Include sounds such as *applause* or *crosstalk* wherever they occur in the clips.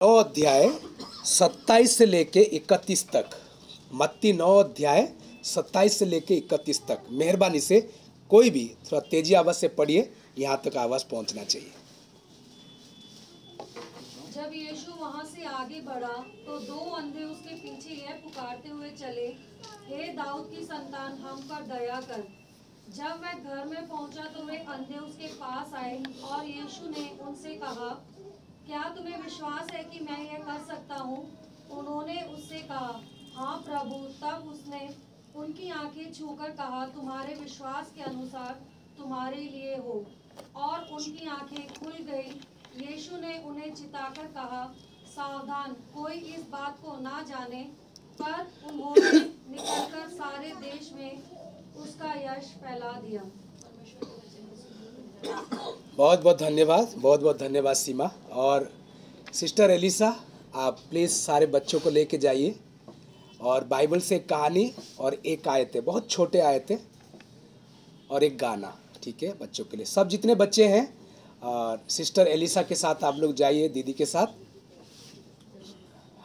नौ अध्याय सत्ताईस से लेके इकतीस तक। मत्ती नौ अध्याय सत्ताईस से लेके इकतीस तक। मेहरबानी से कोई भी थोड़ा तेज़ी आवाज़ से पढ़िए, यहाँ तक आवाज़ पहुँचना चाहिए। जब यीशु वहाँ से आगे बढ़ा तो दो अंधे उसके पीछे यह पुकारते हुए चले, हे दाऊद की संतान, हम पर दया कर। जब वह घर में पहुँचा तो वे अंधे उसके पास आए और यीशु ने उनसे कहा क्या तुम्हें विश्वास है कि मैं यह कर सकता हूँ? उन्होंने उससे कहा हाँ प्रभु। तब उसने उनकी आँखें छूकर कहा, तुम्हारे विश्वास के अनुसार तुम्हारे लिए हो। और उनकी आँखें खुल गई। यीशु ने उन्हें चिताकर कहा, सावधान, कोई इस बात को ना जाने, पर उन्होंने निकलकर सारे देश में उसका यश फैला दिया। बहुत बहुत धन्यवाद बहुत बहुत धन्यवाद सीमा और सिस्टर एलिसा, आप प्लीज़ सारे बच्चों को लेके जाइए और बाइबल से एक कहानी और एक आयत बहुत छोटे आयत और एक गाना, ठीक है, बच्चों के लिए। सब जितने बच्चे हैं, और सिस्टर एलिसा के साथ आप लोग जाइए, दीदी के साथ।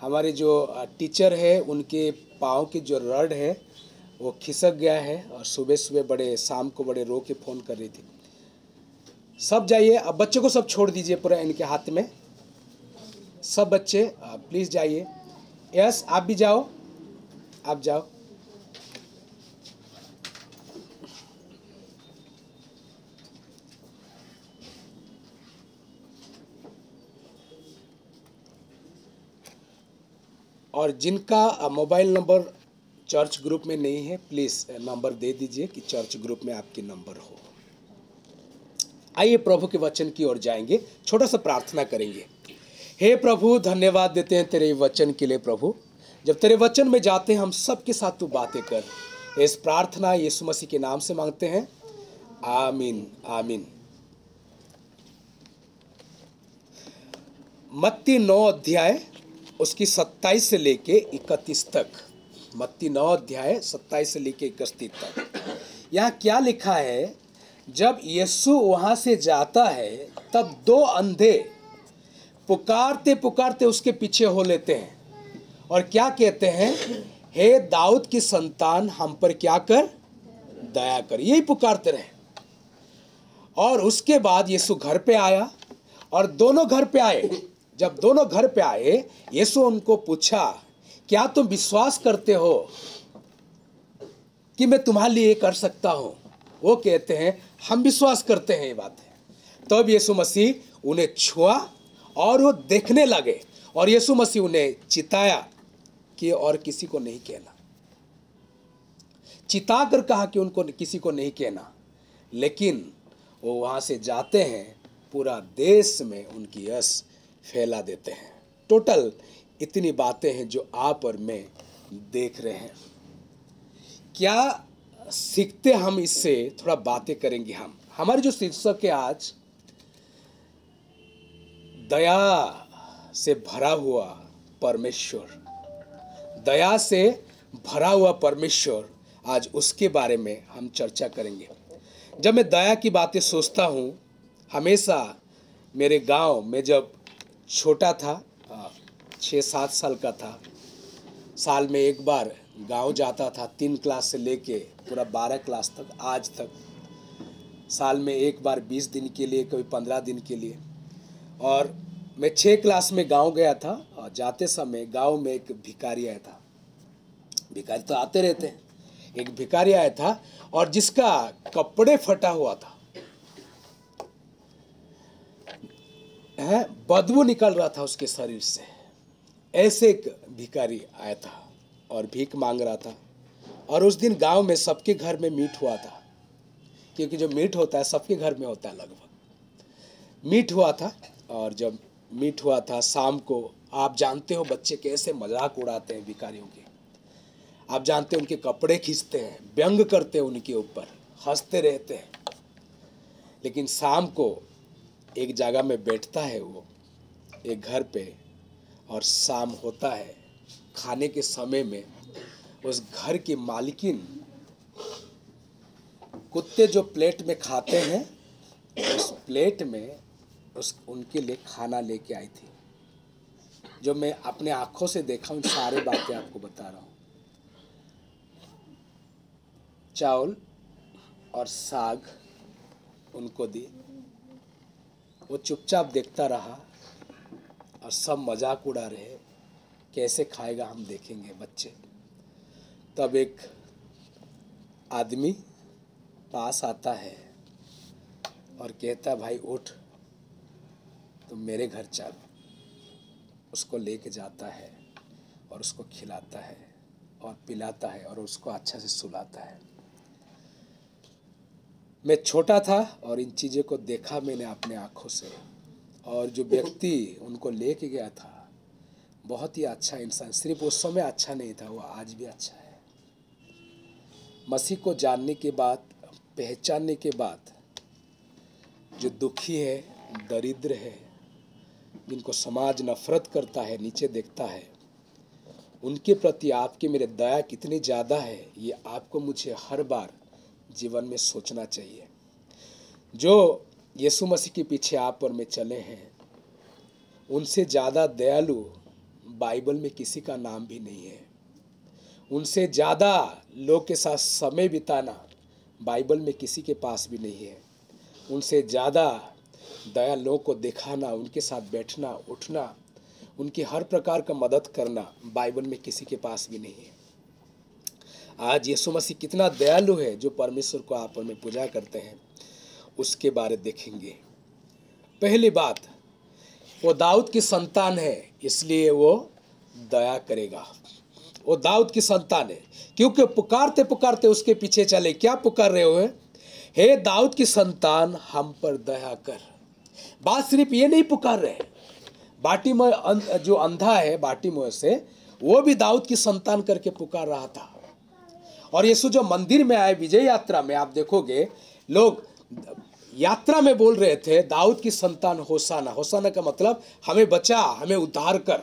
हमारे जो टीचर है, उनके पाँव की जो रड है, वो खिसक गया है और सुबह सुबह बड़े शाम को बड़े रो के फ़ोन कर रही थी। सब जाइए अब बच्चों को सब छोड़ दीजिए पूरा इनके हाथ में। सब बच्चे प्लीज़ जाइए। यस आप भी जाओ। आप जाओ। और जिनका मोबाइल नंबर चर्च ग्रुप में नहीं है प्लीज़ नंबर दे दीजिए कि चर्च ग्रुप में आपकी नंबर हो। आइए प्रभु के वचन की ओर जाएँगे, छोटा सा प्रार्थना करेंगे। हे प्रभु, धन्यवाद देते हैं तेरे वचन के लिए प्रभु। जब तेरे वचन में जाते हैं, हम सबके साथ तू बातें कर। इस प्रार्थना यीशु मसीह के नाम से मांगते हैं। आमीन आमीन। मत्ती नौ अध्याय, उसकी सत्ताईस से लेके इकतीस तक। मत्ती नौ अध्याय, सत्ताईस से लेके इकतीस तक। यहाँ क्या लिखा है? जब यीशु वहाँ से जाता है, तब दो अंधे पुकारते पुकारते उसके पीछे हो लेते हैं। और क्या कहते हैं? हे दाऊद की संतान, हम पर क्या कर? दया कर। यही पुकारते रहे। और उसके बाद यीशु घर पे आया और दोनों घर पे आए। जब दोनों घर पे आए, यीशु उनको पूछा, क्या तुम विश्वास करते हो कि मैं तुम्हारे लिए कर सकता हूँ? वो कहते हैं, हम विश्वास करते हैं ये बात है। तब यीशु मसीह उन्हें छुआ और वो देखने लगे और यीशु मसीह उन्हें चिताया कि और किसी को नहीं कहना। चिता कर कहा कि उनको किसी को नहीं कहना, लेकिन वो वहाँ से जाते हैं, पूरा देश में उनकी यश फैला देते हैं। टोटल इतनी बातें हैं जो आप और मैं देख रहे हैं। क्या सीखते हम इससे, थोड़ा बातें करेंगे हम। हमारे जो शीर्षक है आज, दया से भरा हुआ परमेश्वर। दया से भरा हुआ परमेश्वर, आज उसके बारे में हम चर्चा करेंगे। जब मैं दया की बातें सोचता हूँ, हमेशा मेरे गाँव में जब छोटा था छः सात साल का था, साल में एक बार गाँव जाता था तीन क्लास से लेके पूरा बारह क्लास तक, आज तक। साल में एक बार बीस दिन के लिए, कभी पंद्रह दिन के लिए। और मैं छः क्लास में गाँव गया था और जाते समय गाँव में एक भिखारी आया था। भिखारी तो आते रहते हैं। एक भिखारी आया था और जिसका कपड़े फटा हुआ था। बदबू निकल रहा था उसके शरीर से। ऐसे एक भिखारी आया था। और भीख मांग रहा था। और उस दिन गाँव में सबके घर में मीट हुआ था, क्योंकि जो मीट होता है सबके घर में होता है लगभग। मीट हुआ था और जब मीट हुआ था शाम को, आप जानते हो बच्चे कैसे मज़ाक उड़ाते हैं भिखारियों के। आप जानते हैं उनके कपड़े खींचते हैं, व्यंग करते हैं उनके ऊपर, हँसते रहते हैं। लेकिन शाम को एक जगह में बैठता है वो, एक घर पे, और शाम होता है। खाने के समय में उस घर की मालकिन कुत्ते जो प्लेट में खाते हैं, उस प्लेट में उस, उनके लिए खाना लेके आई थी। जो मैं अपने आँखों से देखा हूँ सारे बातें आपको बता रहा हूँ। चावल और साग उनको दी वो चुपचाप देखता रहा और सब मज़ाक उड़ा रहे। कैसे खाएगा हम देखेंगे बच्चे। तब एक आदमी पास आता है और कहता, भाई, उठ। तुम मेरे घर चल। उसको लेके जाता है और उसको खिलाता है और पिलाता है और उसको अच्छा से सुलाता है। मैं छोटा था और इन चीज़ों को देखा मैंने अपने आँखों से और जो व्यक्ति उनको लेके गया था बहुत ही अच्छा इंसान, सिर्फ़ उस समय अच्छा नहीं था, वो आज भी अच्छा है। मसीह को जानने के बाद, पहचानने के बाद, जो दुखी है, दरिद्र है, जिनको समाज नफरत करता है, नीचे देखता है, उनके प्रति आपके मेरे दया कितनी ज़्यादा है, ये आपको मुझे हर बार जीवन में सोचना चाहिए। जो यीशु मसीह के पीछे आप और मैं चले हैं, उनसे ज़्यादा दयालु बाइबल में किसी का नाम भी नहीं है। उनसे ज़्यादा लोग के साथ समय बिताना बाइबल में किसी के पास भी नहीं है। उनसे ज़्यादा दया लोगों को दिखाना, उनके साथ बैठना, उठना, उनकी हर प्रकार का मदद करना बाइबल में किसी के पास भी नहीं है। आज यीशु मसीह कितना दयालु है जो परमेश्वर को आप में पूजा करते हैं, उसके बारे देखेंगे। पहली बात वो दाऊद की संतान है, इसलिए वो दया करेगा। वो दाऊद की संतान है, क्योंकि पुकारते पुकारते उसके पीछे चले। क्या पुकार रहे हुए हे दाऊद की संतान, हम पर दया कर। बात सिर्फ़ ये नहीं पुकार रहे। बाटी में जो अंधा है बाटी मोह से, वो भी दाऊद की संतान करके पुकार रहा था। और यीशु जो मंदिर में आए, विजय यात्रा में, आप देखोगे, लोग यात्रा में बोल रहे थे, दाऊद की संतान होसाना। होसाना का मतलब हमें बचा, हमें उद्धार कर।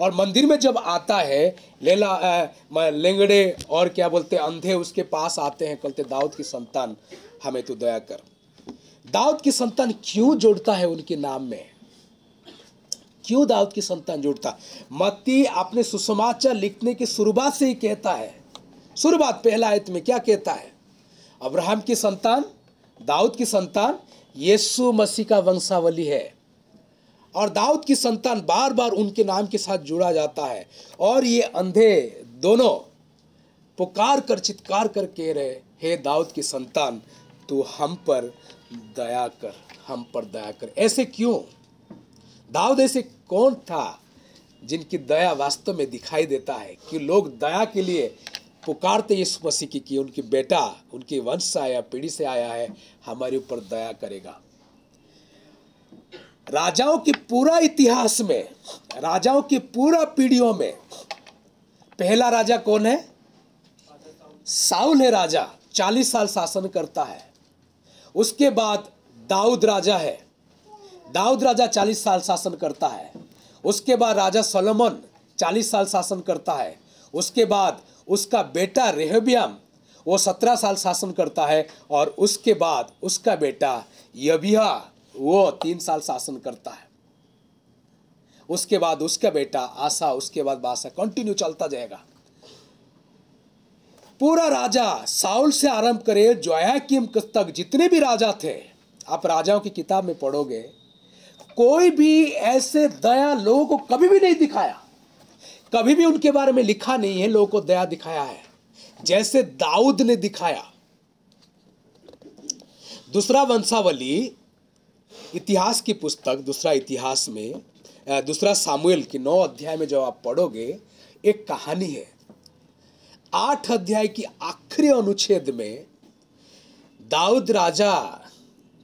और मंदिर में जब आता है, लेला लेंगड़े और क्या बोलते अंधे उसके पास आते हैं, कहते दाऊद की संतान हमें तो दया कर। दाऊद की संतान क्यों जोड़ता है उनके नाम में? क्यों दाऊद की संतान जोड़ता? मत्ती अपने सुसमाचार लिखने की शुरुआत से ही कहता है। शुरुआत, पहला आयत में क्या कहता है? अब्राहम की संतान दाऊद की संतान यीशु मसीह का वंशावली है। और दाऊद की संतान बार बार उनके नाम के साथ जुड़ा जाता है। और ये अंधे दोनों पुकार कर, चित्कार कर कह रहे, हे दाऊद की संतान, तू हम पर दया कर, हम पर दया कर। ऐसे क्यों? दाऊद ऐसे कौन था जिनकी दया वास्तव में दिखाई देता है कि लोग दया के लिए पुकारते यीशु मसीह की कि उनकी बेटा, उनके वंश से आया, पीढ़ी से आया है, हमारे ऊपर दया करेगा। राजाओं के पूरा इतिहास में, राजाओं की पूरा पीढ़ियों में, पहला राजा कौन है? साउल है राजा, चालीस साल शासन करता है। उसके बाद दाऊद राजा है। दाऊद राजा चालीस साल शासन करता है। उसके बाद राजा सलोमन चालीस साल शासन करता है। उसके बाद उसका बेटा रेहबियम, वो सत्रह साल शासन करता है और उसके बाद उसका बेटा यबिया वो तीन साल शासन करता है। उसके बाद उसका बेटा आशा उसके बाद बासा कंटिन्यू चलता जाएगा। पूरा राजा साउल से आरंभ करे जोयाकिम तक जितने भी राजा थे, आप राजाओं की किताब में पढ़ोगे, कोई भी ऐसे दया लोगों को कभी भी नहीं दिखाया। कभी भी उनके बारे में लिखा नहीं है, लोगों को दया दिखाया है। जैसे दाऊद ने दिखाया। दूसरा वंशावली, इतिहास की पुस्तक, दूसरा इतिहास में दूसरा सामुएल की नौ अध्याय में जब आप पढ़ोगे, एक कहानी है। आठ अध्याय की आखिरी अनुच्छेद में दाऊद राजा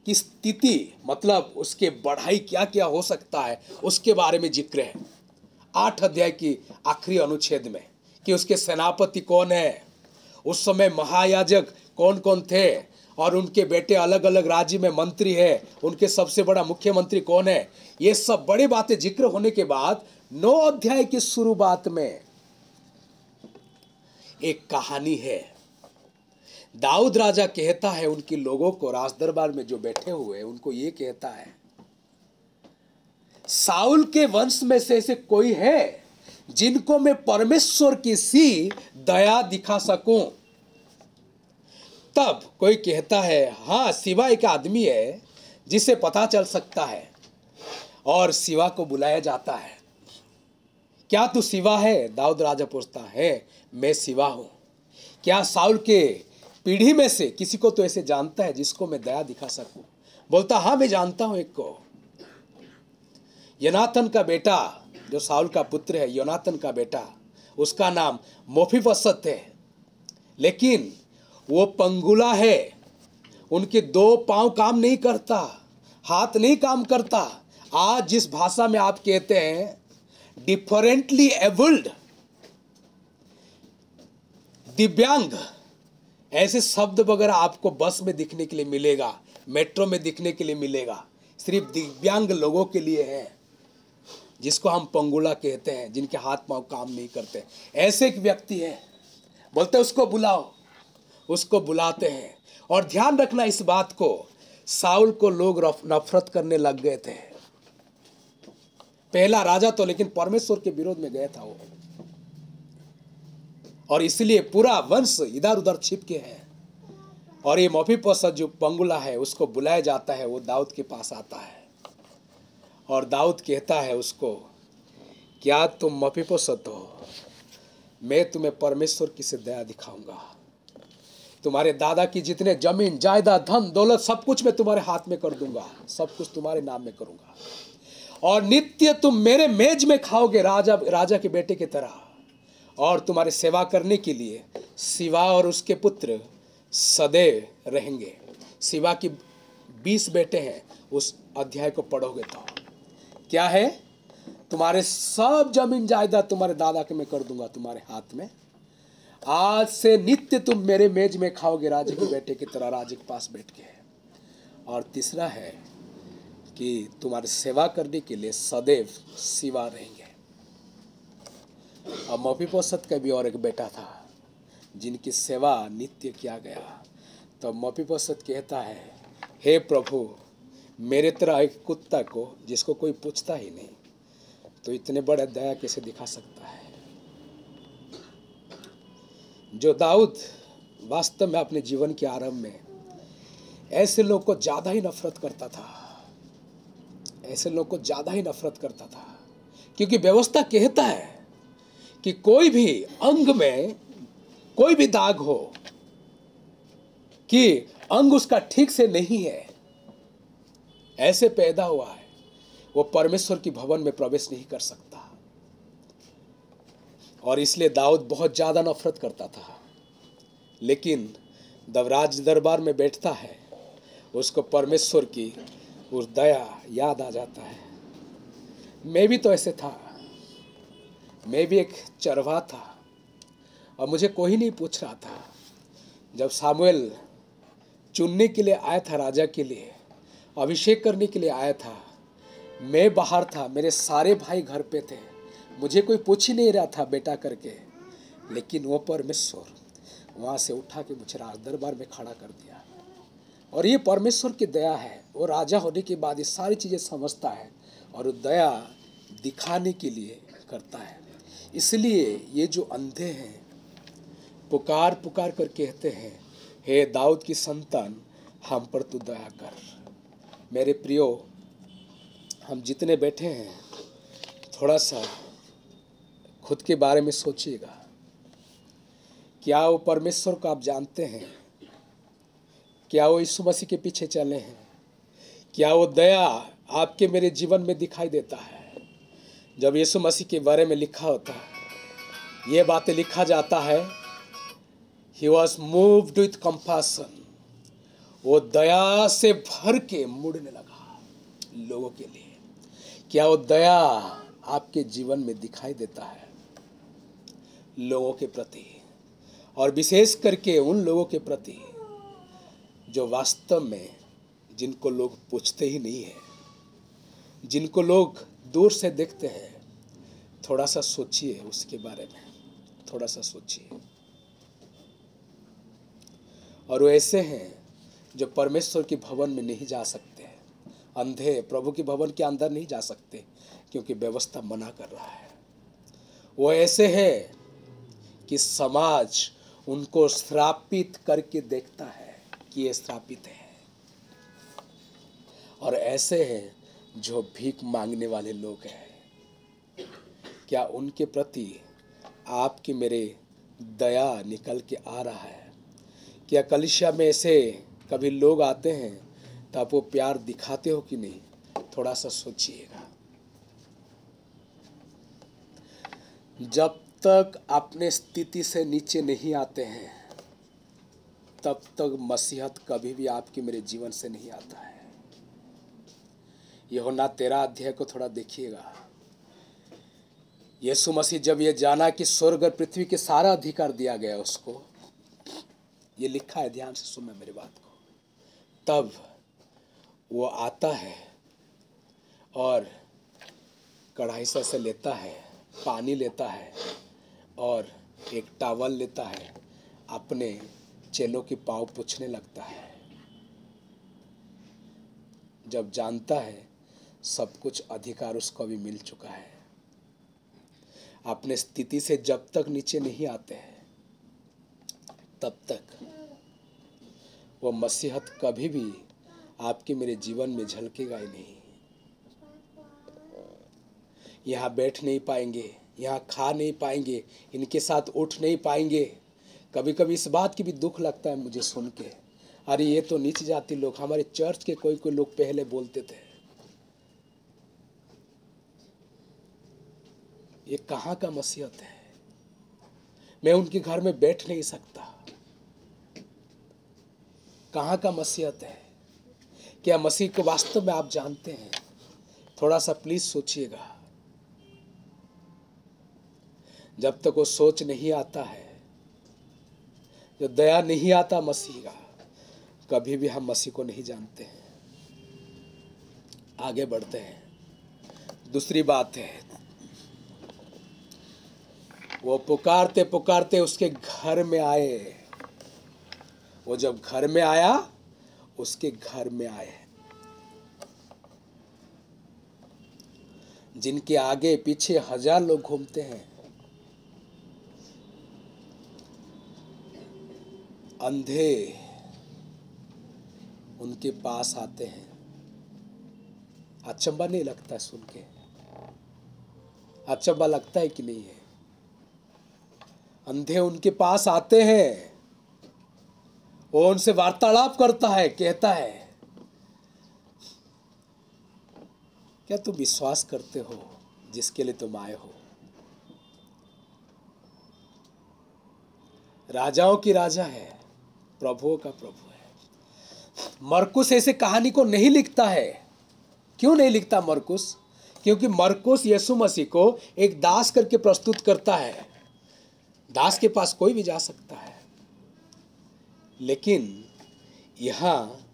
की स्थिति मतलब उसके बढ़ाई क्या क्या हो सकता है, उसके बारे में ज़िक्र है। आठ अध्याय की आखिरी अनुच्छेद में कि उसके सेनापति कौन है? उस समय महायाजक कौन कौन थे? और उनके बेटे अलग अलग राज्य में मंत्री है। उनके सबसे बड़ा मुख्यमंत्री कौन है? ये सब बड़ी बातें ज़िक्र होने के बाद नौ अध्याय की शुरुआत में एक कहानी है। दाऊद राजा कहता है उनके लोगों को राजदरबार में जो बैठे हुए उनको ये कहता है साउल के वंश में से ऐसे कोई है जिनको मैं परमेश्वर की सी दया दिखा सकूँ? तब कोई कहता है हाँ शिवा एक आदमी है जिसे पता चल सकता है और शिवा को बुलाया जाता है। क्या तू शिवा है? दाऊद राजा पूछता है, मैं शिवा हूँ। क्या साउल के पीढ़ी में से किसी को तो ऐसे जानता है जिसको मैं दया दिखा सकूँ? बोलता हाँ मैं जानता हूँ एक को। योनाथन का बेटा, जो साउल का पुत्र है योनाथन का बेटा, उसका नाम मोफीवसत है। लेकिन वो पंगुला है। उनके दो पाँव काम नहीं करता, हाथ नहीं काम करता। आज जिस भाषा में आप कहते हैं डिफरेंटली एबल्ड दिव्यांग, ऐसे शब्द वगैरह आपको बस में दिखने के लिए मिलेगा, मेट्रो में दिखने के लिए मिलेगा। सिर्फ़ दिव्यांग लोगों के लिए है। जिसको हम पंगुला कहते हैं, जिनके हाथ पाँव काम नहीं करते। ऐसे एक व्यक्ति है। बोलते उसको बुलाओ। उसको बुलाते हैं। और ध्यान रखना इस बात को, साउल को लोग नफरत करने लग गए थे। पहला राजा तो लेकिन परमेश्वर के विरोध में गया था वो। और इसलिए पूरा वंश इधर उधर छिप के है। और ये मोफीपसत जो पंगुला है, उसको बुलाया जाता है, वो दाऊद के पास आता है। और दाऊद कहता है उसको, क्या तुम मफीपसत हो? मैं तुम्हें परमेश्वर की से दया दिखाऊँगा। तुम्हारे दादा की जितने ज़मीन, जायदाद, धन, दौलत, सब कुछ मैं तुम्हारे हाथ में कर दूँगा। सब कुछ तुम्हारे नाम में करूँगा। और नित्य तुम मेरे मेज में खाओगे राजा राजा के बेटे की तरह। और तुम्हारी सेवा करने के लिए शिवा और उसके पुत्र सदैव रहेंगे। शिवा की बीस बेटे हैं, उस अध्याय को पढ़ोगे तो। क्या है? तुम्हारे सब ज़मीन जायदाद तुम्हारे दादा के मैं कर दूँगा, तुम्हारे हाथ में। आज से नित्य तुम मेरे मेज में खाओगे, राजा के बेटे की तरह, राजा के पास बैठ के। और तीसरा है कि तुम्हारी सेवा करने के लिए सदैव सिवा रहेंगे। और मफीपोसत का भी और एक बेटा था, जिनकी सेवा नित्य किया गया। तो मफीपोसत कहता है, हे प्रभु मेरे तरह एक कुत्ता को, जिसको कोई पूछता ही नहीं तो इतने बड़े दया कैसे दिखा सकता है? जो दाऊद वास्तव में अपने जीवन के आरंभ में ऐसे लोग को ज़्यादा ही नफरत करता था, ऐसे लोग को ज़्यादा ही नफरत करता था, क्योंकि व्यवस्था कहता है कि कोई भी अंग में कोई भी दाग हो, कि अंग उसका ठीक से नहीं है ऐसे पैदा हुआ है, वो परमेश्वर की भवन में प्रवेश नहीं कर सकता। और इसलिए दाऊद बहुत ज़्यादा नफरत करता था। लेकिन जब राज दरबार में बैठता है, उसको परमेश्वर की उस दया याद आ जाता है। मैं भी तो ऐसे था। मैं भी एक चरवा था। और मुझे कोई नहीं पूछ रहा था। जब सामुएल चुनने के लिए आया था राजा के लिए अभिषेक करने के लिए आया था। मैं बाहर था, मेरे सारे भाई घर पे थे। मुझे कोई पूछ ही नहीं रहा था बेटा करके। लेकिन वो परमेश्वर वहाँ से उठा के मुझे राज दरबार में खड़ा कर दिया। और ये परमेश्वर की दया है, वो राजा होने के बाद ये सारी चीज़ें समझता है और दया दिखाने के लिए करता है। इसलिए ये जो अंधे हैं पुकार पुकार कर कहते हैं, हे दाऊद की संतान, हम पर तू दया कर। मेरे प्रियो, हम जितने बैठे हैं थोड़ा सा खुद के बारे में सोचिएगा। क्या वो परमेश्वर को आप जानते हैं? क्या वो यीशु मसीह के पीछे चले हैं? क्या वो दया आपके मेरे जीवन में दिखाई देता है? जब यीशु मसीह के बारे में लिखा होता है, ये बातें लिखा जाता है he was moved with compassion वो दया से भर के मुड़ने लगा लोगों के लिए। क्या वो दया आपके जीवन में दिखाई देता है? लोगों के प्रति और विशेष करके उन लोगों के प्रति जो वास्तव में जिनको लोग पूछते ही नहीं है, जिनको लोग दूर से देखते हैं। थोड़ा सा सोचिए उसके बारे में, थोड़ा सा सोचिए। और वो ऐसे हैं जो परमेश्वर के भवन में नहीं जा सकते हैं। अंधे, प्रभु के भवन के अंदर नहीं जा सकते, क्योंकि व्यवस्था मना कर रहा है। वो ऐसे है कि समाज उनको श्रापित करके देखता है कि ये श्रापित है। और ऐसे हैं जो भीख मांगने वाले लोग हैं। क्या उनके प्रति आपकी मेरे दया निकल के आ रहा है? क्या कलिशा में ऐसे कभी लोग आते हैं तो आप वो प्यार दिखाते हो कि नहीं? थोड़ा सा सोचिएगा। जब तक अपने स्थिति से नीचे नहीं आते हैं, तब तक मसीहत कभी भी आपके मेरे जीवन से नहीं आता है। यहोना, तेरा अध्याय को थोड़ा देखिएगा। यीशु मसीह, जब ये जाना कि स्वर्ग और पृथ्वी के सारा अधिकार दिया गया उसको, ये लिखा है, ध्यान से सुनना मेरी बात को। तब वो आता है और कढ़ाई सा लेता है, पानी लेता है और एक टावल लेता है, अपने चेलों की पाँव पूछने लगता है। जब जानता है, सब कुछ अधिकार उसको भी मिल चुका है। अपने स्थिति से जब तक नीचे नहीं आते हैं तब तक वो मसीहत कभी भी आपके मेरे जीवन में झलकेगा ही नहीं। यहाँ बैठ नहीं पाएँगे, यहाँ खा नहीं पाएँगे, इनके साथ उठ नहीं पाएँगे। कभी कभी इस बात की भी दुख लगता है मुझे सुन के। अरे, ये तो नीच जाति लोग, हमारे चर्च के कोई कोई लोग पहले बोलते थे। ये कहाँ का मसीहत है? मैं उनके घर में बैठ नहीं सकता। कहाँ का मसीहत है? क्या मसीह को वास्तव में आप जानते हैं? थोड़ा सा प्लीज़ सोचिएगा। जब तक वो सोच नहीं आता है जो दया नहीं आता मसीह का, कभी भी हम मसीह को नहीं जानते हैं। आगे बढ़ते हैं। दूसरी बात है, वो पुकारते पुकारते उसके घर में आए। वो जब घर में आया, उसके घर में आए जिनके आगे पीछे हज़ार लोग घूमते हैं। अंधे उनके पास आते हैं। अचंबा नहीं लगता सुन के अचंबा लगता है कि नहीं है? अंधे उनके पास आते हैं। वो उनसे वार्तालाप करता है, कहता है, क्या तुम विश्वास करते हो जिसके लिए तुम आए हो? राजाओं की राजा है, प्रभुओं का प्रभु है। मरकुस ऐसे कहानी को नहीं लिखता है। क्यों नहीं लिखता मरकुस? क्योंकि मरकुस यीशु मसीह को एक दास करके प्रस्तुत करता है। दास के पास कोई भी जा सकता है। लेकिन यहाँ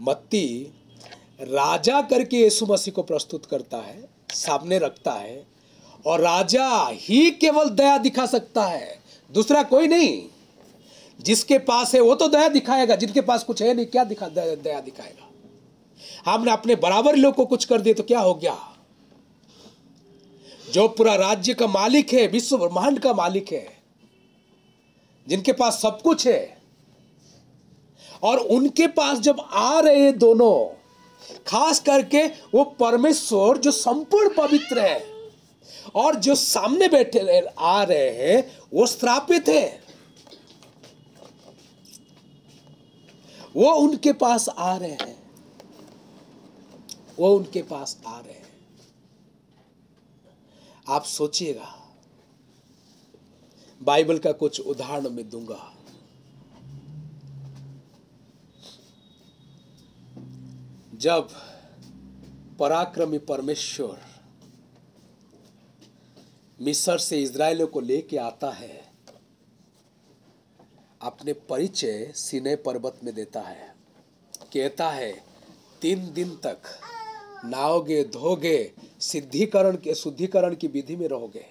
मत्ती राजा करके यीशु मसीह को प्रस्तुत करता है सामने रखता है और राजा ही केवल दया दिखा सकता है। दूसरा कोई नहीं। जिसके पास है वो तो दया दिखाएगा जिनके पास कुछ है नहीं क्या दिखा दया, दिखाएगा? हमने अपने बराबर लोग को कुछ कर दिया तो क्या हो गया? जो पूरा राज्य का मालिक है विश्व ब्रह्मांड का मालिक है जिनके पास सब कुछ है और उनके पास जब आ रहे दोनों, खास करके वो परमेश्वर जो संपूर्ण पवित्र है और जो सामने बैठे आ रहे हैं, वो श्रापित है। वो उनके पास आ रहे हैं। वो उनके पास आ रहे हैं। आप सोचिएगा, बाइबल का कुछ उदाहरण मैं दूँगा। जब पराक्रमी परमेश्वर मिस्र से इज़राइलियों को लेके आता है, अपने परिचय सिने पर्वत में देता है। कहता है, तीन दिन तक नाओगे धोगे, सिद्धिकरण के, शुद्धिकरण की विधि में रहोगे।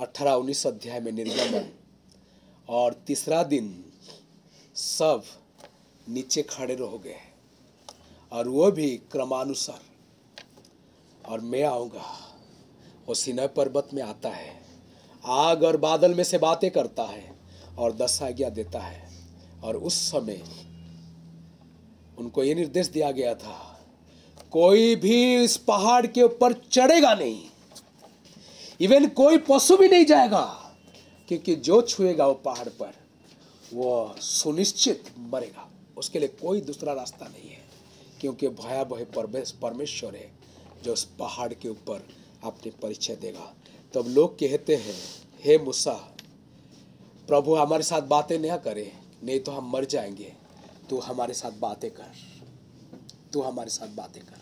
अठारह, उन्नीस अध्याय में निर्गमन। और तीसरा दिन सब नीचे खड़े रहोगे। और वो भी क्रमानुसार। और मैं आऊँगा, वो सिनय पर्वत में आता है, आग और बादल में से बातें करता है और दस आज्ञा देता है। और उस समय उनको ये निर्देश दिया गया था, कोई भी इस पहाड़ के ऊपर चढ़ेगा नहीं। इवन कोई पशु भी नहीं जाएगा, क्योंकि जो छुएगा वो पहाड़ पर, वो सुनिश्चित मरेगा। उसके लिए कोई दूसरा रास्ता नहीं है। क्योंकि भयावह परमेश, परमेश्वर है, जो उस पहाड़ के ऊपर अपने परिचय देगा। तब लोग कहते हैं, हे मूसा, प्रभु हमारे साथ बातें ना करे, नहीं तो हम मर जाएँगे। तू हमारे साथ बातें कर, तू हमारे साथ बातें कर।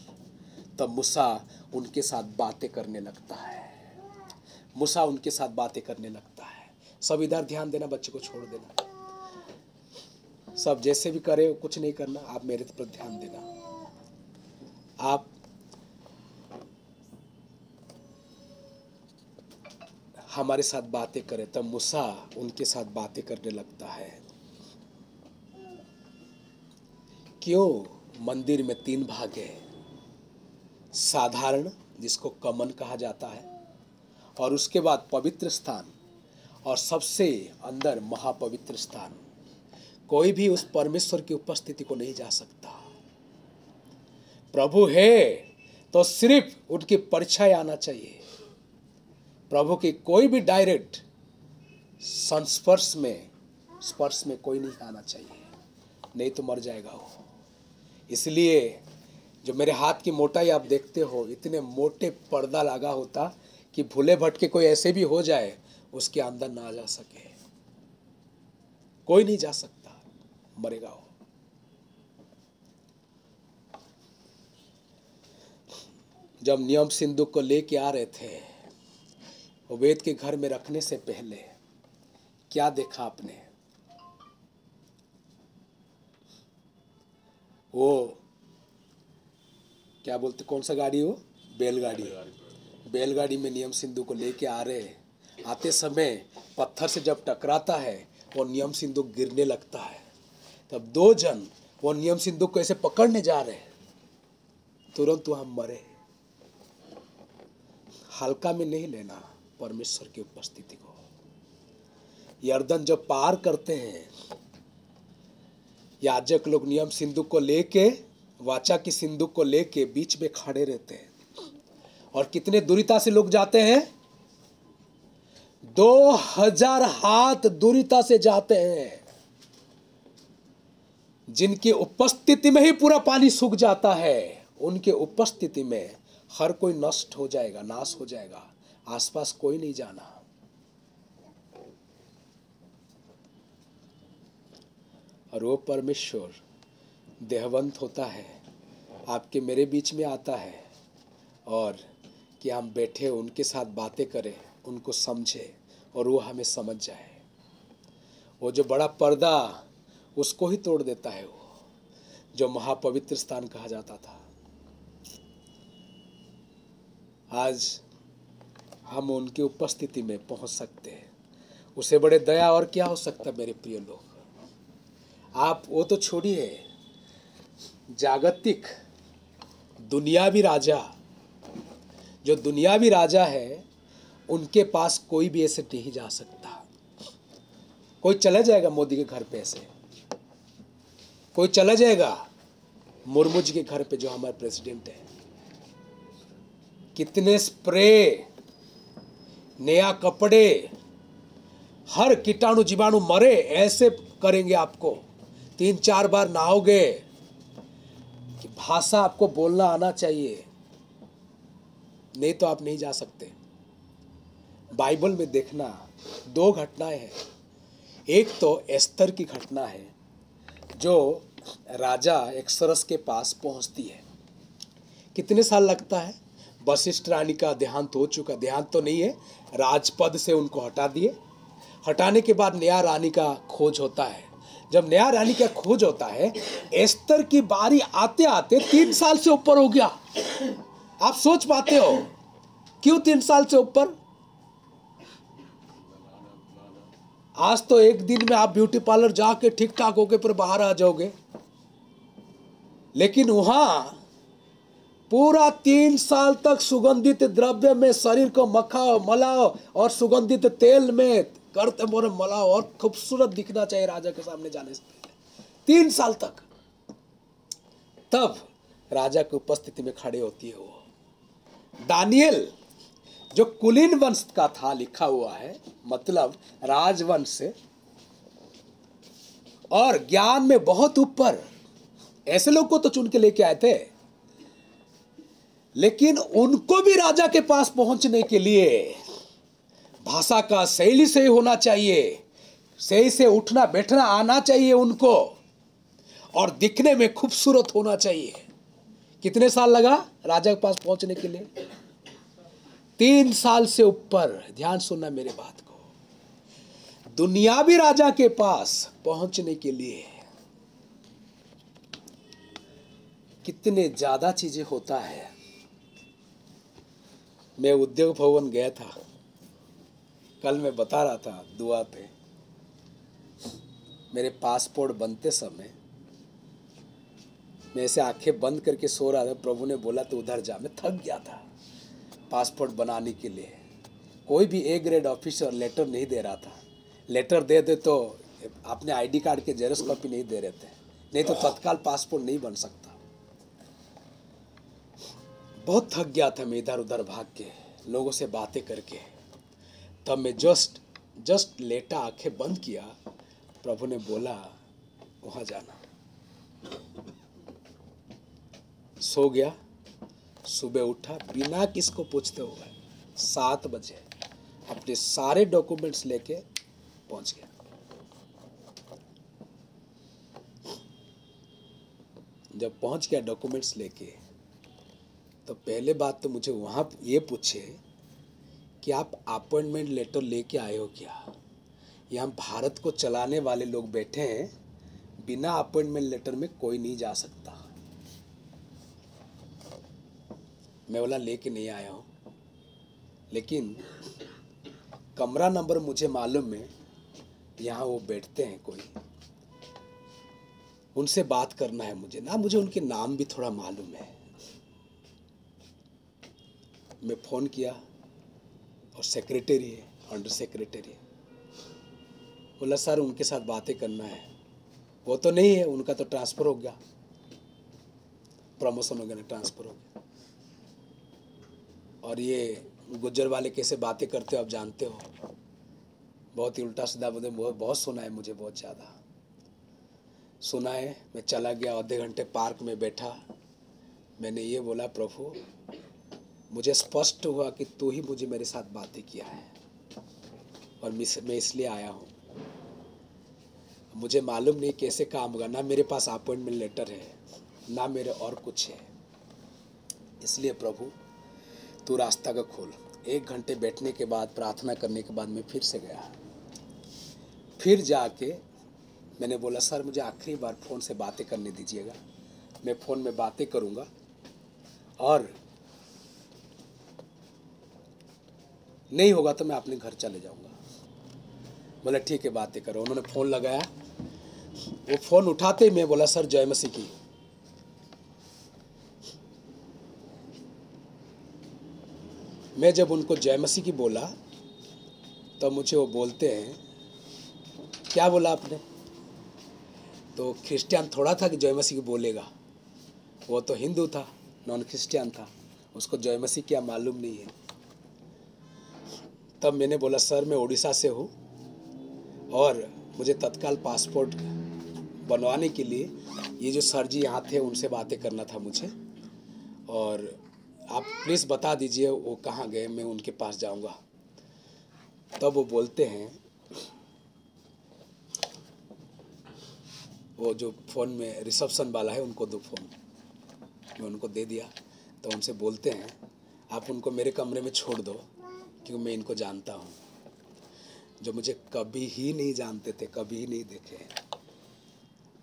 तब मूसा उनके साथ बातें करने लगता है। मूसा उनके साथ बातें करने लगता है। सब इधर ध्यान देना, बच्चे को छोड़ देना। सब जैसे भी करे, कुछ नहीं करना, आप मेरे पर ध्यान देना। आप हमारे साथ बातें करें, तब मूसा उनके साथ बातें करने लगता है। क्यों? मंदिर में तीन भाग है। साधारण, जिसको कमन कहा जाता है, और उसके बाद पवित्र स्थान, और सबसे अंदर महापवित्र स्थान। कोई भी उस परमेश्वर की उपस्थिति को नहीं जा सकता। प्रभु है तो सिर्फ़ उनकी परछाई आना चाहिए। प्रभु की कोई भी डायरेक्ट संस्पर्श में, स्पर्श में कोई नहीं आना चाहिए, नहीं तो मर जाएगा वो। इसलिए जो मेरे हाथ की मोटाई आप देखते हो, इतने मोटे पर्दा लगा होता कि भूले भटके कोई ऐसे भी हो जाए, उसके अंदर ना जा सके। कोई नहीं जा सकता, मरेगा वो। जब नियम सिंधु को लेके आ रहे थे उबैद के घर में रखने से पहले, क्या देखा आपने? वो, क्या बोलते, कौन सा गाड़ी हो बैलगाड़ी। बैलगाड़ी में नियम सिंधु को लेके आ रहे, आते समय पत्थर से जब टकराता है, वो नियम सिंधु गिरने लगता है। तब दो जन वो नियम सिंधु को ऐसे पकड़ने जा रहे तुरंत वहाँ मरे। हल्का में नहीं लेना, परमेश्वर की उपस्थिति को। यर्दन जब पार करते हैं, याजक लोग नियम सिंधु को लेके, वाचा की सिंधु को लेके बीच में खड़े रहते हैं। और कितने दूरिता से लोग जाते हैं? दो हज़ार हाथ दूरिता से जाते हैं, जिनकी उपस्थिति में ही पूरा पानी सूख जाता है। उनके उपस्थिति में हर कोई नष्ट हो जाएगा, नाश हो जाएगा, आसपास कोई नहीं जाना। और वो परमेश्वर देहवंत होता है, आपके मेरे बीच में आता है, और कि हम बैठे, उनके साथ बातें करें, उनको समझे, और वो हमें समझ जाए। वो जो बड़ा पर्दा, उसको ही तोड़ देता है वो, जो महापवित्र स्थान कहा जाता था। आज हम उनकी उपस्थिति में पहुँच सकते हैं। उसे बड़े दया और क्या हो सकता मेरे प्रिय लोग? आप वो तो छोड़िए। जागतिक दुनियावी राजा, जो दुनियावी राजा है, उनके पास कोई भी ऐसे नहीं जा सकता। कोई चला जाएगा मोदी के घर पे ऐसे? कोई चला जाएगा मुर्मू जी के घर पे जो हमारे प्रेसिडेंट है? कितने स्प्रे, नया कपड़े, हर कीटाणु जीवाणु मरे, ऐसे करेंगे आपको। तीन चार बार नहाओगे, कि भाषा आपको बोलना आना चाहिए। नहीं तो आप नहीं जा सकते। बाइबल में देखना, दो घटनाएँ हैं। एक तो एस्तर की घटना है, जो राजा एक्सरस के पास पहुँचती है। कितने साल लगता है? वशिष्ठ रानी का देहांत हो चुका, देहांत तो नहीं है, राजपद से उनको हटा दिए। हटाने के बाद नया रानी का खोज होता है। जब नया रानी का खोज होता है, एस्तर की बारी आते आते तीन साल से ऊपर हो गया। आप सोच पाते हो, क्यों तीन साल से ऊपर? आज तो एक दिन में आप ब्यूटी पार्लर जाके ठीक ठाक होके फिर बाहर आ जाओगे। लेकिन वहाँ पूरा तीन साल तक सुगंधित द्रव्य में शरीर को मखाओ मलाओ और सुगंधित तेल में करते मोरे मलाओ और खूबसूरत दिखना चाहिए राजा के सामने जाने से पहले। तीन साल तक। तब राजा की उपस्थिति में खड़े होती है वो। दानियल, जो कुलीन वंश का था, लिखा हुआ है मतलब राजवंश से, और ज्ञान में बहुत ऊपर। ऐसे लोग को तो चुन के लेके आए थे। लेकिन उनको भी राजा के पास पहुँचने के लिए भाषा का शैली सही होना चाहिए, सही से उठना, बैठना, आना चाहिए उनको और दिखने में खूबसूरत होना चाहिए। कितने साल लगा राजा के पास पहुँचने के लिए? तीन साल से ऊपर। ध्यान सुनना मेरे बात को। दुनियावी राजा के पास पहुँचने के लिए कितने ज़्यादा चीज़ें होता है। मैं उद्योग भवन गया था। कल मैं बता रहा था दुआ पे। मेरे पासपोर्ट बनते समय मैं ऐसे आँखें बंद करके सो रहा था। प्रभु ने बोला तो उधर जा। मैं थक गया था पासपोर्ट बनाने के लिए। कोई भी ए ग्रेड ऑफिसर लेटर नहीं दे रहा था। लेटर दे दे तो अपने आईडी कार्ड के जेरस कॉपी नहीं दे रहे थे। नहीं तो तत्काल पासपोर्ट नहीं बन सकता। बहुत थक गया था मैं इधर उधर भाग के, लोगों से बातें करके। तब मैं जस्ट जस्ट लेटा आँखें बंद किया, प्रभु ने बोला, वहाँ जाना। सो गया। सुबह उठा, बिना किसको पूछते हुए सात बजे अपने सारे डॉक्यूमेंट्स लेके पहुँच गया। जब पहुँच गया डॉक्यूमेंट्स लेके तो पहले बात तो मुझे वहाँ ये पूछे कि आप अपॉइंटमेंट लेटर लेके आए हो क्या? यहाँ भारत को चलाने वाले लोग बैठे हैं, बिना अपॉइंटमेंट लेटर में कोई नहीं जा सकता। मैं बोला, लेके नहीं आया हूँ। लेकिन कमरा नंबर मुझे मालूम है, यहाँ वो बैठते हैं कोई। उनसे बात करना है मुझे। ना, मुझे उनके नाम भी थोड़ा मालूम है। मैं फ़ोन किया और सेक्रेटरी है अंडर सेक्रेटरी है। बोला, सर, उनके साथ बातें करना है। वो तो नहीं है, उनका तो ट्रांसफ़र हो गया। प्रमोशन हो गया ट्रांसफ़र हो गया। और ये गुज्जर वाले कैसे बातें करते हो, आप जानते हो? बहुत ही उल्टा सीधा बहुत बहुत सुना है मुझे, बहुत ज़्यादा। सुना है, मैं चला गया, आधे घंटे पार्क में बैठा। मैंने ये बोला, प्रभु मुझे स्पष्ट हुआ कि तू ही मुझे मेरे साथ बातें किया है। और मैं इसलिए आया हूँ। मुझे मालूम नहीं कैसे काम होगा। ना मेरे पास अपॉइंटमेंट लेटर है, ना मेरे और कुछ है। इसलिए प्रभु, तू रास्ता का खोल। एक घंटे बैठने के बाद, प्रार्थना करने के बाद मैं फिर से गया। फिर जाके मैंने बोला, सर, मुझे आखिरी बार फ़ोन से बातें करने दीजिएगा। मैं फ़ोन में बातें करूँगा और नहीं होगा तो मैं अपने घर चले जाऊँगा। बोला, ठीक है, बातें करो। उन्होंने फ़ोन लगाया। वो फ़ोन उठाते ही मैं बोला, सर, जय मसीह की। मैं जब उनको जय मसीह की बोला तो मुझे वो बोलते हैं, क्या बोला आपने? तो क्रिश्चियन थोड़ा था कि जय मसीह की बोलेगा। वो तो हिंदू था नॉन क्रिश्चियन था। उसको जय मसीह क्या मालूम नहीं है। तब मैंने बोला, सर, मैं उड़ीसा से हूँ और मुझे तत्काल पासपोर्ट बनवाने के लिए ये जो सर जी यहाँ थे, उनसे बातें करना था मुझे और आप प्लीज़ बता दीजिए वो कहाँ गए, मैं उनके पास जाऊँगा। तब वो बोलते हैं, वो जो फ़ोन में रिसेप्शन वाला है, उनको दो फ़ोन, मैं उनको दे दिया। तो उनसे बोलते हैं, आप उनको मेरे कमरे में छोड़ दो क्योंकि मैं इनको जानता हूँ। जो मुझे कभी ही नहीं जानते थे, कभी ही नहीं देखे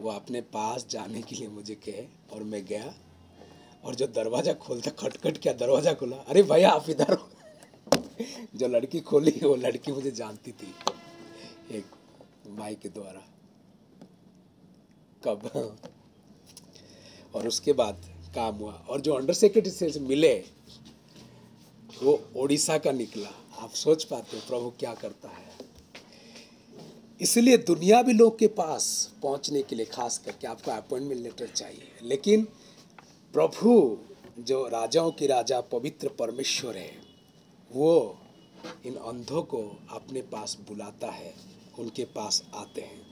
वो अपने पास जाने के लिए मुझे कहे और मैं गया और जो दरवाज़ा खोलता, खटखट क्या, दरवाज़ा खोला। अरे भैया, आप इधर हो। *laughs* जो लड़की खोली, वो लड़की मुझे जानती थी एक माई के द्वारा। कब? और उसके बाद काम हुआ। और जो अंडर सेक्रेटरी से मिले वो ओडिशा का निकला। आप सोच पाते हो प्रभु क्या करता है। इसलिए दुनियावी लोग के पास पहुँचने के लिए खास करके आपको अपॉइंटमेंट लेटर चाहिए। लेकिन प्रभु जो राजाओं के राजा, पवित्र परमेश्वर है, वो इन अंधों को अपने पास बुलाता है, उनके पास आते हैं।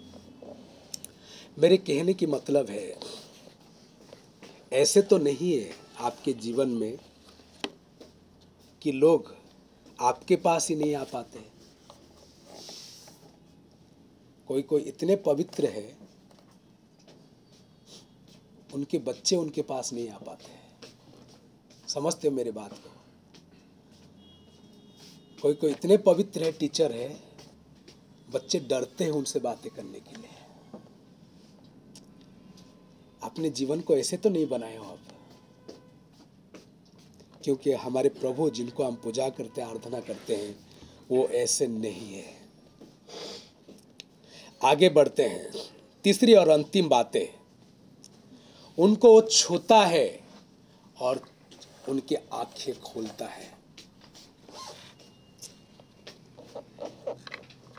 मेरे कहने की मतलब है, ऐसे तो नहीं है आपके जीवन में कि लोग आपके पास ही नहीं आ पाते। कोई कोई इतने पवित्र है, उनके बच्चे उनके पास नहीं आ पाते समझते हो मेरे बात को? कोई कोई इतने पवित्र है, टीचर है, बच्चे डरते हैं उनसे बातें करने के लिए। अपने जीवन को ऐसे तो नहीं बनाए हो आप? क्योंकि हमारे प्रभु जिनको हम पूजा करते हैं, आराधना करते हैं, वो ऐसे नहीं है। आगे बढ़ते हैं। तीसरी और अंतिम बातें। उनको वो छूता है और उनकी आँखें खोलता है।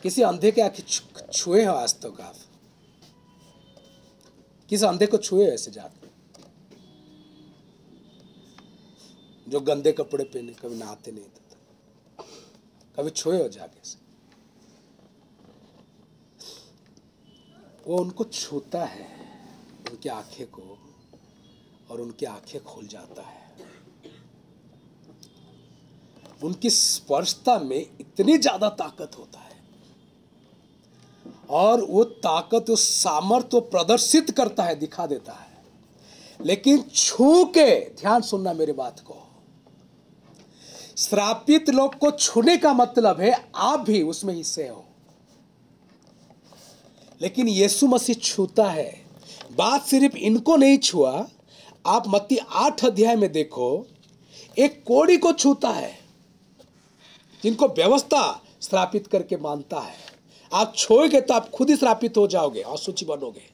किसी अंधे के आँखें छुए हो आज तक आप किस अंधे को छुए ऐसे जाके जो गंदे कपड़े पहने, कभी नहाते नहीं थे कभी छुए हो जाके से। वो उनको छूता है, उनकी आँखें को, और उनकी आँखें खुल जाता है। उनकी स्पर्शता में इतनी ज़्यादा ताकत होता है। और वो ताकत उस सामर्थ्य को प्रदर्शित करता है, दिखा देता है। लेकिन छू के, ध्यान सुनना मेरी बात को श्रापित लोग को छूने का मतलब है, आप भी उसमें हिस्से हो। लेकिन यीशु मसीह छूता है। बात सिर्फ़ इनको नहीं छुआ, आप मत्ती आठ अध्याय में देखो, एक कोड़ी को छूता है, जिनको व्यवस्था श्रापित करके मानता है। आप छोएगे तो आप खुद ही श्रापित हो जाओगे असुचि बनोगे।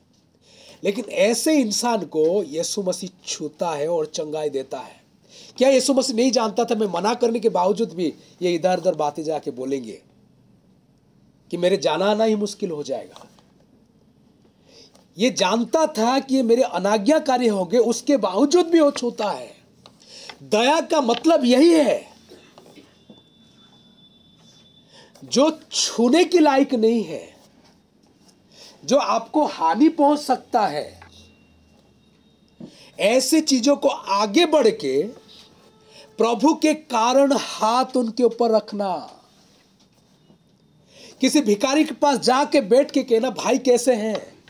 लेकिन ऐसे इंसान को यीशु मसीह छूता है और चंगाई देता है। क्या यीशु मसीह नहीं जानता था? मैं मना करने के बावजूद भी ये इधर उधर बातें जाके बोलेंगे कि मेरे जाना आना ही मुश्किल हो जाएगा। ये जानता था कि ये मेरे अनाज्ञाकारी होंगे, उसके बावजूद भी वो छूता है। दया का मतलब यही है, जो छूने के लायक नहीं है, जो आपको हानि पहुँच सकता है, ऐसे चीज़ों को आगे बढ़ के प्रभु के कारण हाथ उनके ऊपर रखना। किसी भिखारी के पास जाके बैठ के कहना, भाई कैसे हैं?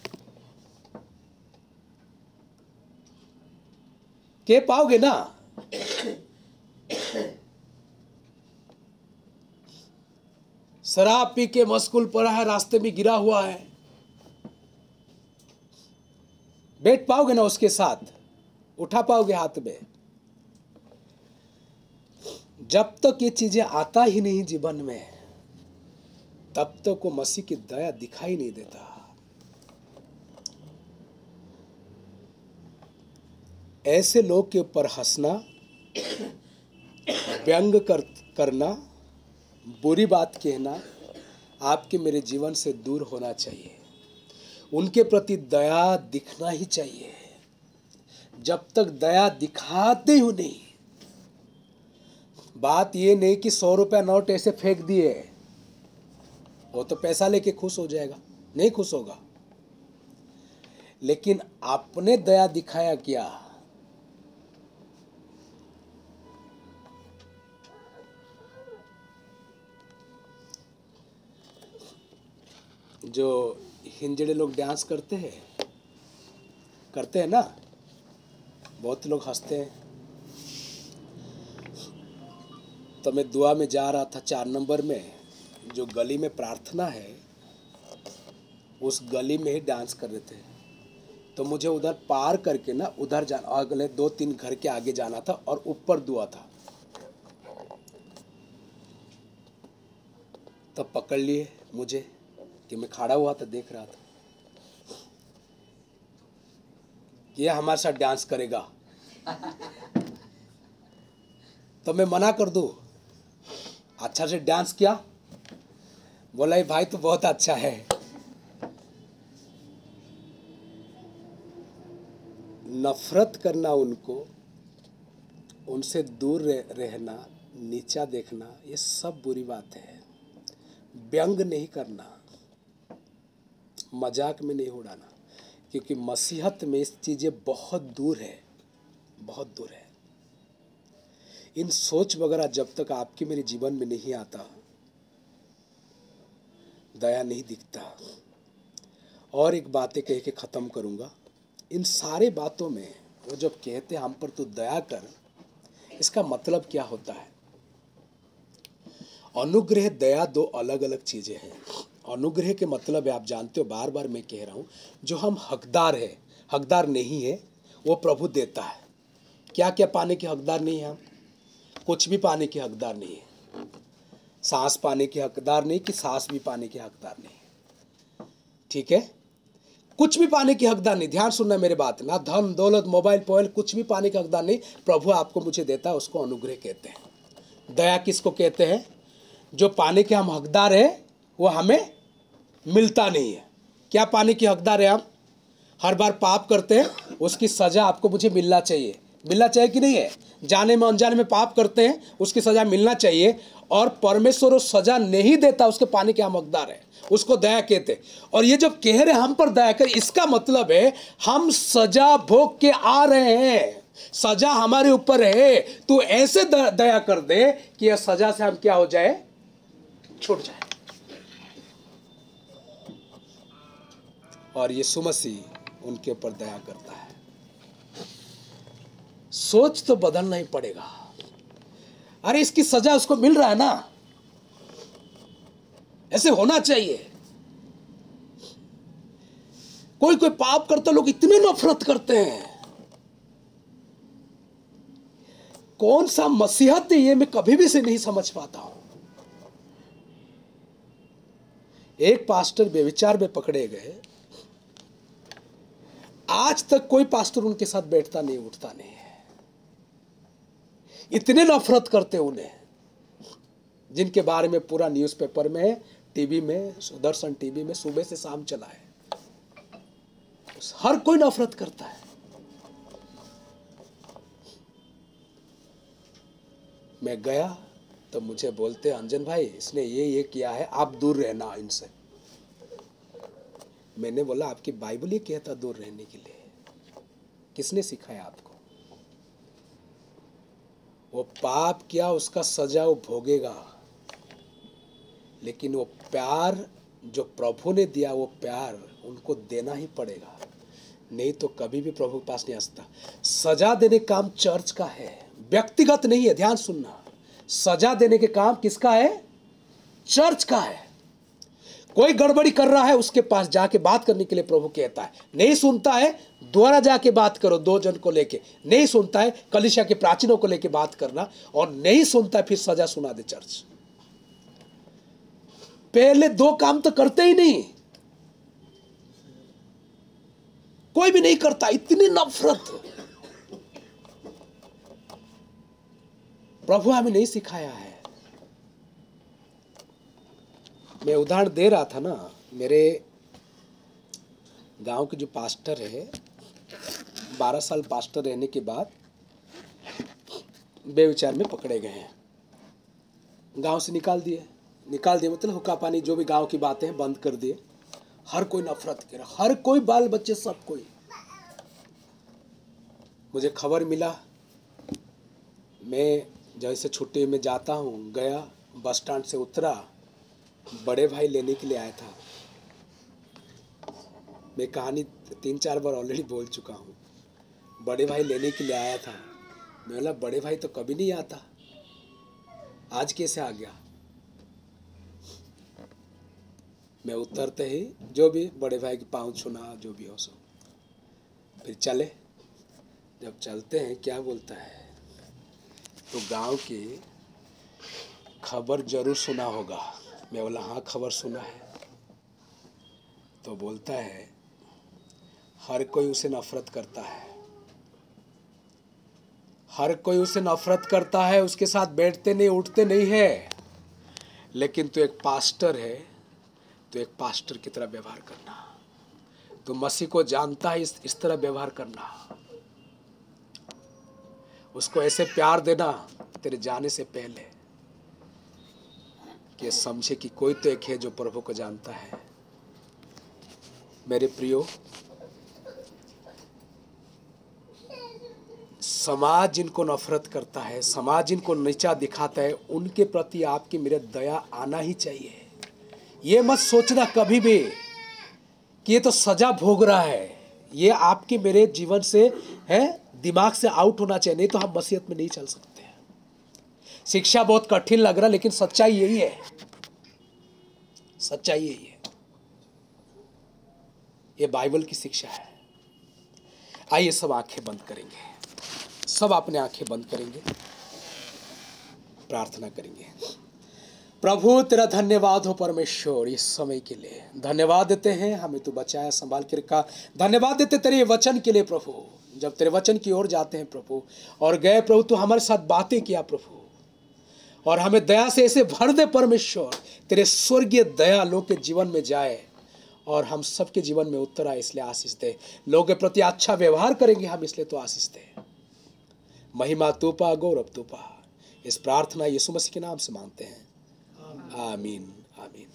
कह पाओगे ना? शराब पी के मस्कुल पड़ा है, रास्ते में गिरा हुआ है। बैठ पाओगे ना उसके साथ? उठा पाओगे हाथ में? जब तक ये चीज़ें आता ही नहीं जीवन में, तब तक वो मसीह की दया दिखाई नहीं देता। ऐसे लोग के ऊपर हंसना, व्यंग कर, करना, बुरी बात कहना आपके मेरे जीवन से दूर होना चाहिए। उनके प्रति दया दिखना ही चाहिए। जब तक दया दिखाते हो नहीं बात ये नहीं कि सौ रुपया नोट ऐसे फेंक दिए। वो तो पैसा लेके खुश हो जाएगा, नहीं खुश होगा। लेकिन आपने दया दिखाया क्या? जो हिंजड़े लोग डांस करते हैं करते हैं ना? बहुत लोग हँसते हैं। तो मैं दुआ में जा रहा था चार नंबर में जो गली में प्रार्थना है उस गली में ही डांस कर रहे थे। तो मुझे उधर पार करके ना उधर जाना अगले दो तीन घर के आगे जाना था और ऊपर दुआ था। तब पकड़ लिए मुझे कि मैं खड़ा हुआ था देख रहा था। कि ये हमारे साथ डांस करेगा। *laughs* तो मैं मना कर दूँ अच्छा से डांस किया। बोला ये भाई तो बहुत अच्छा है। नफरत करना उनको उनसे दूर रह, रहना नीचा देखना ये सब बुरी बात है। व्यंग नहीं करना मज़ाक में नहीं उड़ाना क्योंकि मसीहत में इस चीज़ें बहुत दूर है बहुत दूर है। इन सोच वगैरह जब तक आपके मेरे जीवन में नहीं आता, दया नहीं दिखता। और एक बातें कह के ख़त्म करूँगा। इन सारे बातों में वो जब कहते हम पर तू दया कर, इसका मतलब क्या होता है? अनुग्रह, दया दो अलग अलग चीज़ें हैं। अनुग्रह के मतलब है, आप जानते हो बार बार मैं कह रहा हूँ, जो हम हकदार है, हकदार नहीं है, वो प्रभु देता है। क्या क्या पाने के हकदार नहीं है हम? कुछ भी पाने के हकदार नहीं है। सांस पाने के हकदार नहीं कि सांस भी पाने के हकदार नहीं। ठीक है? कुछ भी पाने के हकदार नहीं। ध्यान सुनना मेरे बात। ना धन, दौलत, मोबाइल पोबाइल कुछ भी पाने के हकदार नहीं। प्रभु आपको मुझे देता है, उसको अनुग्रह कहते हैं। दया किसको कहते हैं? जो पाने के हम हकदार हैं, वो हमें मिलता नहीं है। क्या पाने के हकदार है हम? हर बार पाप करते हैं, उसकी सज़ा आपको मुझे मिलना चाहिए। मिलना चाहिए कि नहीं है? जाने में, अनजाने में पाप करते हैं, उसकी सज़ा मिलना चाहिए और परमेश्वर सज़ा नहीं देता, उसके पाने के हम हकदार है। उसको दया कहते और ये जब कह रहे हम पर दया कर, इसका मतलब है, हम सजा भोग के आ रहे हैं। सजा हमारे ऊपर है। तो ऐसे दया कर दे कि यह सजा से हम क्या हो जाए? छूट जाए। और यीशु मसीह उनके ऊपर दया करता है। सोच तो बदलना ही पड़ेगा। अरे इसकी सजा उसको मिल रहा है ना? ऐसे होना चाहिए। कोई कोई पाप करते लोग इतने नफरत करते हैं। कौन सा मसीहत है ये मैं कभी भी से नहीं समझ पाता हूँ। एक पास्टर बेविचार में पकड़े गए। आज तक कोई पास्टर उनके साथ बैठता नहीं, उठता नहीं। इतने नफरत करते उन्हें, जिनके बारे में पूरा न्यूज़पेपर में टीवी में, सुदर्शन टीवी में सुबह से शाम चला है। हर कोई नफरत करता है। मैं गया तो मुझे बोलते, अंजन भाई, इसने ये ये किया है, आप दूर रहना इनसे। मैंने बोला, आपकी बाइबल ही कहता दूर रहने के लिए। किसने सिखाया आपको? वो पाप किया उसका सजा वो भोगेगा? लेकिन वो प्यार जो प्रभु ने दिया, वो प्यार उनको देना ही पड़ेगा। नहीं तो कभी भी प्रभु के पास नहीं आता सजा देने काम चर्च का है। व्यक्तिगत नहीं है, ध्यान सुनना। सजा देने के काम किसका है? चर्च का है। कोई गड़बड़ी कर रहा है, उसके पास जाके बात करने के लिए प्रभु कहता है। नहीं सुनता है द्वारा जाके बात करो दो जन को लेके। नहीं सुनता है कलिशा के प्राचीनों को लेके बात करना। और नहीं सुनता है, फिर सजा सुना दे चर्च। पहले दो काम तो करते ही नहीं। कोई भी नहीं करता, इतनी नफरत। प्रभु हमें नहीं सिखाया है। मैं उदाहरण दे रहा था ना, मेरे गाँव के जो पास्टर है, बारह साल पास्टर रहने के बाद बेविचार में पकड़े गए हैं। गाँव से निकाल दिए। निकाल दिए मतलब हुक्का पानी, जो भी गाँव की बातें हैं, बंद कर दिए। हर कोई नफरत कर। हर कोई बाल बच्चे, सब कोई। मुझे खबर मिला, मैं जैसे छुट्टी में जाता हूँ, गया, बस स्टैंड से उतरा बड़े भाई लेने के लिए आया था। मैं कहानी तीन चार बार ऑलरेडी बोल चुका हूँ। बड़े भाई लेने के लिए आया था। मैं बोला, बड़े भाई तो कभी नहीं आता। आज कैसे आ गया? मैं उतरते ही जो भी बड़े भाई की पाँव छूना, जो भी हो सो। फिर चले। जब चलते हैं, क्या बोलता है? तो गाँव की खबर ज़रूर सुना होगा। मैं बोला हाँ खबर सुना है। तो बोलता है, हर कोई उसे नफरत करता है। हर कोई उसे नफरत करता है, उसके साथ बैठते नहीं, उठते नहीं है। लेकिन तू एक पास्टर है तो एक पास्टर की तरह व्यवहार करना। तो मसीह को जानता है, इस इस तरह व्यवहार करना। उसको ऐसे प्यार देना, तेरे जाने से पहले। ये समझे कि कोई तो एक है जो प्रभु को जानता है। मेरे प्रियो, समाज जिनको नफरत करता है, समाज जिनको नीचा दिखाता है, उनके प्रति आपकी मेरे दया आना ही चाहिए। ये मत सोचना कभी भी कि ये तो सजा भोग रहा है। ये आपके मेरे जीवन से, है, दिमाग से आउट होना चाहिए, नहीं तो हम मसीहत में नहीं चल सकते। शिक्षा बहुत कठिन लग रहा है लेकिन सच्चाई यही है। सच्चाई यही है। ये बाइबल की शिक्षा है। आइए सब आँखें बंद करेंगे। सब अपने आँखें बंद करेंगे। प्रार्थना करेंगे। प्रभु, तेरा धन्यवाद हो परमेश्वर इस समय के लिए। धन्यवाद देते हैं, हमें तू बचाया, संभाल के रखा। धन्यवाद देते तेरे वचन के लिए प्रभु। जब तेरे वचन की ओर जाते हैं प्रभु, और गए प्रभु, तू हमारे साथ बातें किया प्रभु। और हमें दया से ऐसे भर दे परमेश्वर तेरे स्वर्गीय दया लोग के जीवन में जाए और हम सबके जीवन में उत्तर आए इसलिए आशीष दे। लोगों के प्रति अच्छा व्यवहार करेंगे हम इसलिए तो आशीष दे। महिमा तूपा गौरव तूपा इस प्रार्थना यीशु मसीह के नाम से मांगते हैं। आमीन आमीन।